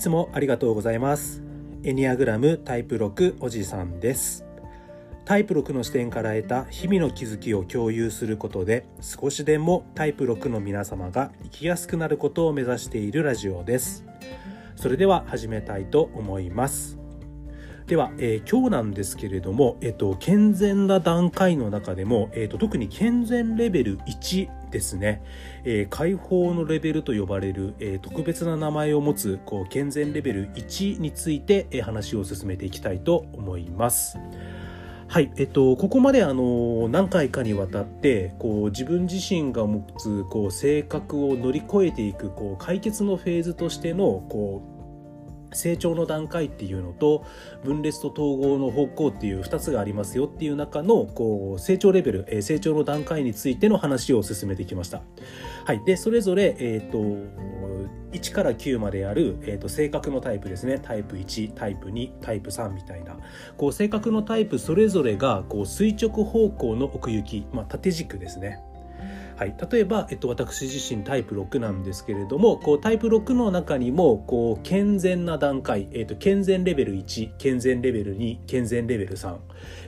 いつもありがとうございます。エニアグラムタイプ6おじさんです。タイプ6の視点から得た日々の気づきを共有することで少しでもタイプ6の皆様が生きやすくなることを目指しているラジオです。それでは始めたいと思います。では、えー、今日なんですけれども、えっと、健全な段階の中でも、えっと、特に健全レベル1ですね、えー、解放のレベルと呼ばれる、えー、特別な名前を持つこう健全レベル1について、えー、話を進めていきたいと思います。はい、えっと、ここまであの何回かにわたってこう自分自身が持つこう性格を乗り越えていくこう解決のフェーズとしてのこう成長の段階っていうのと分裂と統合の方向っていう2つがありますよっていう中のこう成長レベル、え成長の段階についての話を進めてきました。はい、でそれぞれ、えーと、1から9まである、えーと、性格のタイプですね。タイプ1タイプ2タイプ3みたいな。こう性格のタイプそれぞれがこう垂直方向の奥行き、まあ、縦軸ですね。はい、例えば、えっと、私自身タイプ6なんですけれどもこうタイプ6の中にもこう健全な段階、えっと、健全レベル1健全レベル2健全レベル3、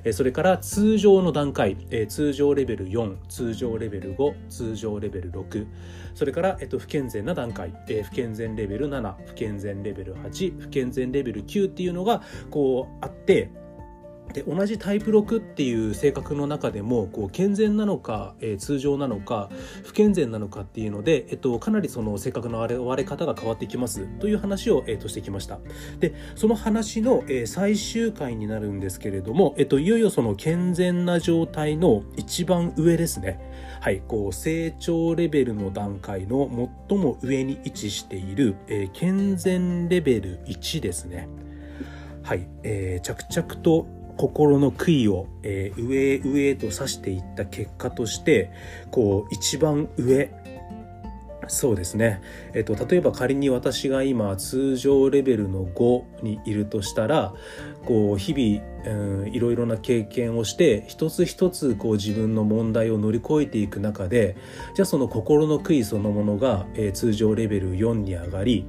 えそれから通常の段階、え通常レベル4通常レベル5通常レベル6それから、えっと、不健全な段階、え不健全レベル7不健全レベル8不健全レベル9っていうのがこうあってで同じタイプ6っていう性格の中でもこう健全なのか、えー、通常なのか不健全なのかっていうので、えっと、かなりその性格の割れ方が変わってきますという話を、えー、としてきました。でその話の、えー、最終回になるんですけれども、えっと、いよいよその健全な状態の一番上ですね。はいこう成長レベルの段階の最も上に位置している、えー、健全レベル1ですね。はい、えー、着々と心の杭を、えー、上へ上へと指していった結果としてこう一番上。そうですね、えっと、例えば仮に私が今通常レベルの5にいるとしたらこう日々、いろいろな経験をして一つ一つこう自分の問題を乗り越えていく中でじゃあその心の杭そのものが、えー、通常レベル4に上がり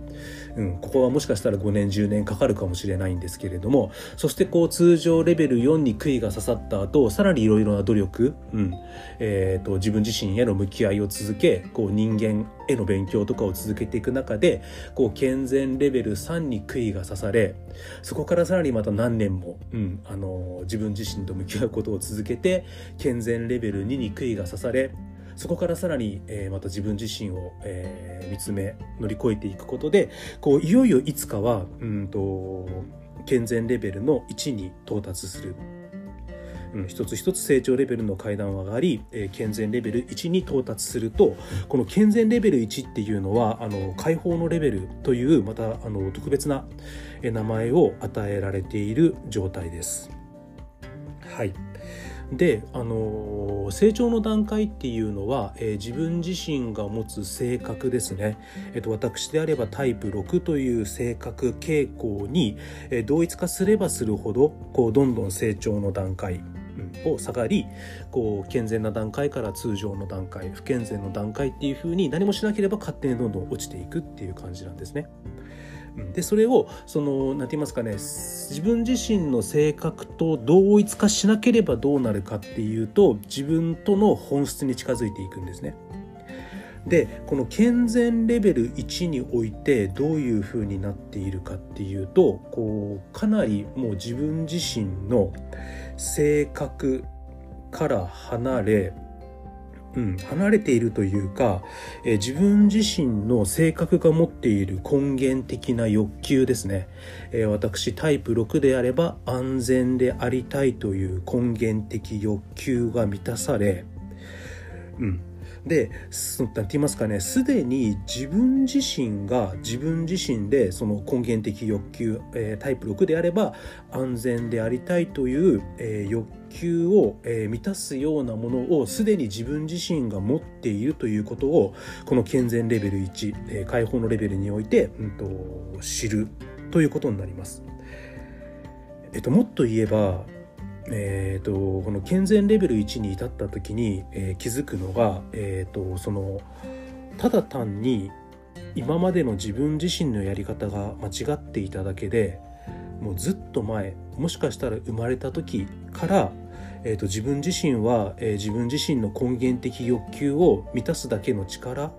うん、ここはもしかしたら5年10年かかるかもしれないんですけれどもそしてこう通常レベル4に杭が刺さった後さらにいろいろな努力、うんえーと、自分自身への向き合いを続けこう人間への勉強とかを続けていく中でこう健全レベル3に杭が刺されそこからさらにまた何年も、うん、あの自分自身と向き合うことを続けて健全レベル2に杭が刺されそこからさらに、えー、また自分自身を、えー、見つめ乗り越えていくことでこういよいよいつかはうんと健全レベルの1に到達する。うん、一つ一つ成長レベルの階段を上がり、えー、健全レベル1に到達するとこの健全レベル1っていうのはあの解放のレベルというまたあの特別な名前を与えられている状態です。はいで、あの成長の段階っていうのは、えー、自分自身が持つ性格ですね、えーと、私であればタイプ6という性格傾向に、えー、同一化すればするほどこうどんどん成長の段階を下がりこう健全な段階から通常の段階不健全の段階っていうふうに何もしなければ勝手にどんどん落ちていくっていう感じなんですね。でそれをその何て言いますかね自分自身の性格と同一化しなければどうなるかっていうと自分との本質に近づいていくんですね。でこの健全レベル1においてどういうふうになっているかっていうとこうかなりもう自分自身の性格から離れうん、離れているというか、えー、自分自身の性格が持っている根源的な欲求ですね、えー、私タイプ6であれば安全でありたいという根源的欲求が満たされ、うん、で何て言いますかねすでに自分自身が自分自身でその根源的欲求、えー、タイプ6であれば安全でありたいという、えー、欲求を、えー、満たすようなものをすでに自分自身が持っているということをこの健全レベル1、えー、解放のレベルにおいて、うんと、知るということになります。えっと、もっと言えばえーと、この健全レベル1に至った時に、えー、気づくのが、えーと、そのただ単に今までの自分自身のやり方が間違っていただけでもうずっと前もしかしたら生まれた時から、えーと、自分自身は、えー、自分自身の根源的欲求を満たすだけの力、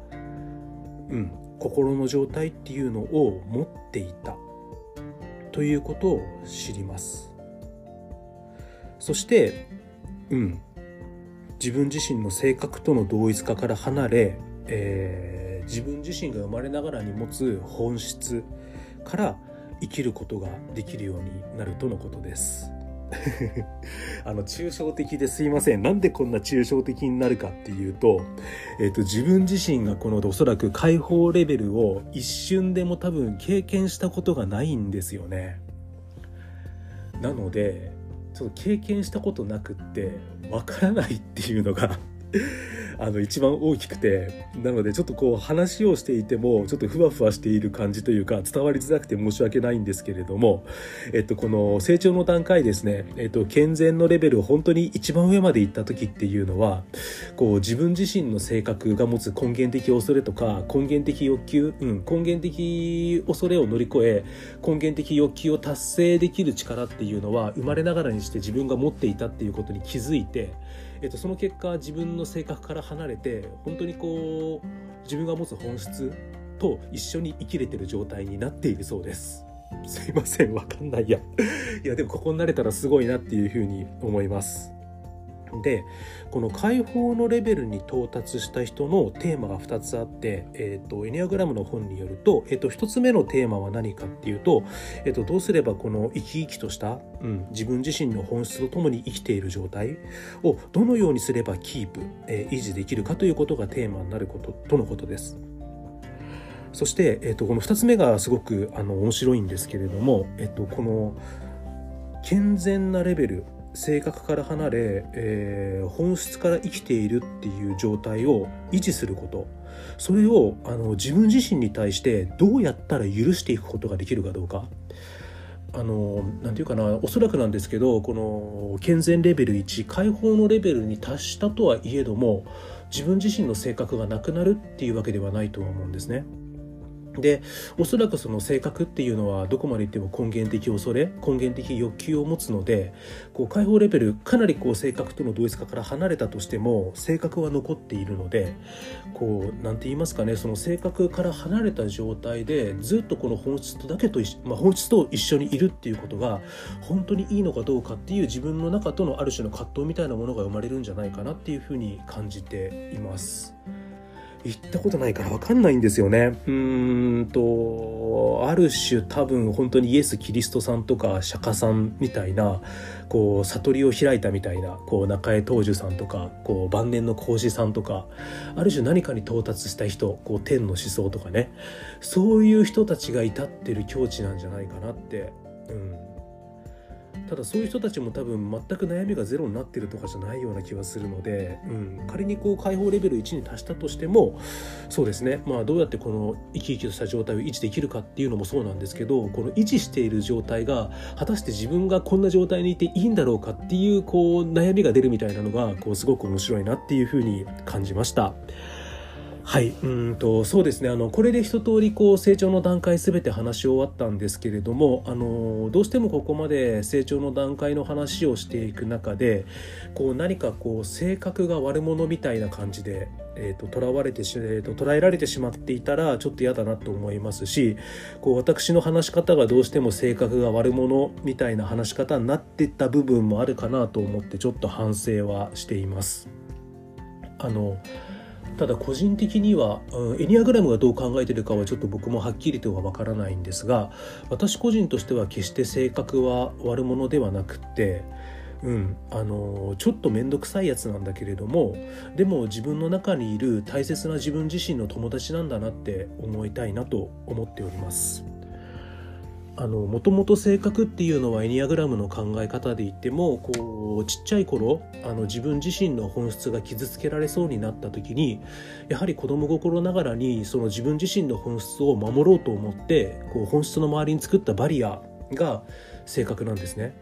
うん、心の状態っていうのを持っていたということを知ります。そしてうん。自分自身の性格との同一化から離れ、えー、自分自身が生まれながらに持つ本質から生きることができるようになるとのことです。あの抽象的ですいません。なんでこんな抽象的になるかっていうと,、えーと、自分自身がこのおそらく解放レベルを一瞬でも多分経験したことがないんですよね。なのでちょっと経験したことなくってわからないっていうのがあの一番大きくてなのでちょっとこう話をしていてもちょっとふわふわしている感じというか伝わりづらくて申し訳ないんですけれども、えっと、この成長の段階ですね、えっと、健全のレベルを本当に一番上まで行った時っていうのはこう自分自身の性格が持つ根源的恐れとか根源的欲求、うん、根源的恐れを乗り越え根源的欲求を達成できる力っていうのは生まれながらにして自分が持っていたっていうことに気づいてえっと、その結果自分の性格から離れて本当にこう自分が持つ本質と一緒に生きれてる状態になっているそうです。すいませんわかんないやいやでもここになれたらすごいなっていうふうに思います。でこの解放のレベルに到達した人のテーマが2つあって、えーと、エニアグラムの本によると,、えーと、1つ目のテーマは何かっていうと,、えーと、どうすればこの生き生きとした、うん、自分自身の本質とともに生きている状態をどのようにすればキープ、えー、維持できるかということがテーマになることとのことです。そして、えー、とこの2つ目がすごくあの面白いんですけれども、えー、とこの健全なレベル性格から離れ、えー、本質から生きているっていう状態を維持することそれをあの自分自身に対してどうやったら許していくことができるかどうかあのなんていうかなおそらくなんですけどこの健全レベル1解放のレベルに達したとはいえども自分自身の性格がなくなるっていうわけではないとは思うんですね。でおそらくその性格っていうのはどこまでいっても根源的恐れ根源的欲求を持つのでこう解放レベルかなりこう性格との同一化から離れたとしても性格は残っているのでこうなんて言いますかねその性格から離れた状態でずっとこの本質とだけと、まあ、本質と一緒にいるっていうことが本当にいいのかどうかっていう自分の中とのある種の葛藤みたいなものが生まれるんじゃないかなっていうふうに感じています。行ったことないから分かんないんですよね。うーんと、ある種多分本当にイエス・キリストさんとか釈迦さんみたいな、こう、悟りを開いたみたいな、こう、中江東樹さんとか、こう、晩年の孔子さんとか、ある種何かに到達した人、こう、天の思想とかね、そういう人たちが至ってる境地なんじゃないかなって、うん、ただそういう人たちも多分全く悩みがゼロになってるとかじゃないような気はするので、うん、仮にこう解放レベル1に達したとしてもそうですねまあどうやってこの生き生きとした状態を維持できるかっていうのもそうなんですけどこの維持している状態が果たして自分がこんな状態にいていいんだろうかっていうこう悩みが出るみたいなのがこうすごく面白いなっていうふうに感じました。はいうんとそうですねあのこれで一通りこう成長の段階すべて話し終わったんですけれどもあのどうしてもここまで成長の段階の話をしていく中でこう何かこう性格が悪者みたいな感じでえーと、囚われてし、えーと、捉えられてしまっていたらちょっと嫌だなと思いますしこう私の話し方がどうしても性格が悪者みたいな話し方になっていった部分もあるかなと思ってちょっと反省はしています。あのただ個人的には、うん、エニアグラムがどう考えてるかはちょっと僕もはっきりとは分からないんですが私個人としては決して性格は悪者ではなくってうん、あのちょっと面倒くさいやつなんだけれどもでも自分の中にいる大切な自分自身の友達なんだなって思いたいなと思っております。もともと性格っていうのはエニアグラムの考え方で言ってもこうちっちゃい頃あの自分自身の本質が傷つけられそうになった時にやはり子供心ながらにその自分自身の本質を守ろうと思ってこう本質の周りに作ったバリアが性格なんですね。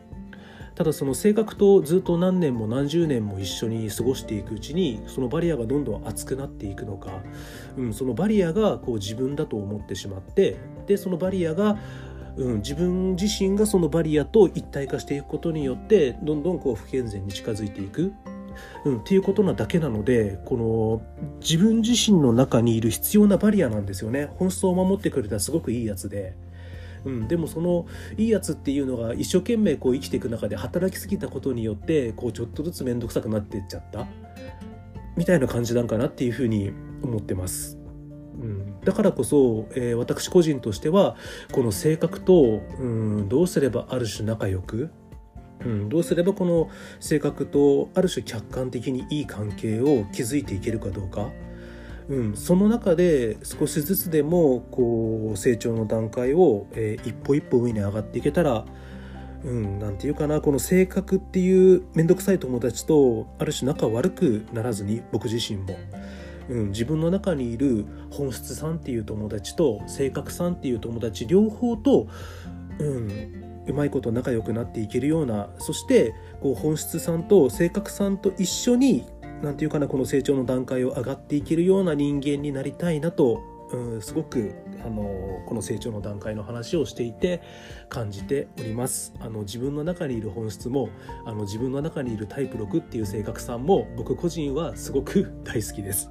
ただその性格とずっと何年も何十年も一緒に過ごしていくうちにそのバリアがどんどん厚くなっていくのか、うん、そのバリアがこう自分だと思ってしまってでそのバリアがうん、自分自身がそのバリアと一体化していくことによってどんどんこう不健全に近づいていく、うん、っていうことなだけなのでこの自分自身の中にいる必要なバリアなんですよね本質を守ってくれたすごくいいやつで。うん、でもそのいいやつっていうのが一生懸命こう生きていく中で働きすぎたことによってこうちょっとずつ面倒くさくなってっちゃったみたいな感じなんかなっていうふうに思ってます。だからこそ、えー、私個人としてはこの性格と、うん、どうすればある種仲良く、うん、どうすればこの性格とある種客観的にいい関係を築いていけるかどうか、うん、その中で少しずつでもこう成長の段階を、えー、一歩一歩上に上がっていけたらうん、なんていうかなこの性格っていう面倒くさい友達とある種仲悪くならずに僕自身も、うん、自分の中にいる本質さんっていう友達と性格さんっていう友達両方と、うん、うまいこと仲良くなっていけるようなそしてこう本質さんと性格さんと一緒になんていうかなこの成長の段階を上がっていけるような人間になりたいなと、うん、すごくあのこの成長の段階の話をしていて感じております。あの自分の中にいる本質もあの自分の中にいるタイプ6っていう性格さんも僕個人はすごく大好きです。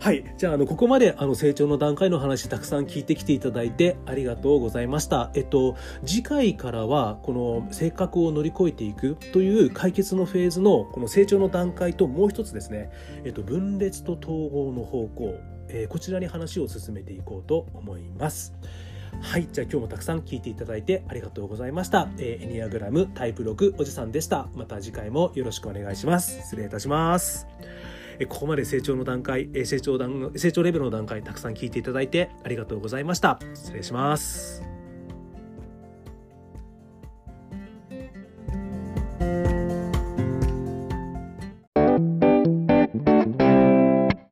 はい。じゃあ、あの、ここまで、あの、成長の段階の話、たくさん聞いてきていただいて、ありがとうございました。えっと、次回からは、この、性格を乗り越えていくという解決のフェーズの、この成長の段階と、もう一つですね、えっと、分裂と統合の方向、えー、こちらに話を進めていこうと思います。はい。じゃあ今日もたくさん聞いていただいてありがとうございました。えー、エニアグラムタイプ6おじさんでした。また次回もよろしくお願いします。失礼いたします。ここまで成長の段階、成長段、成長レベルの段階、たくさん聞いていただいてありがとうございました。失礼します。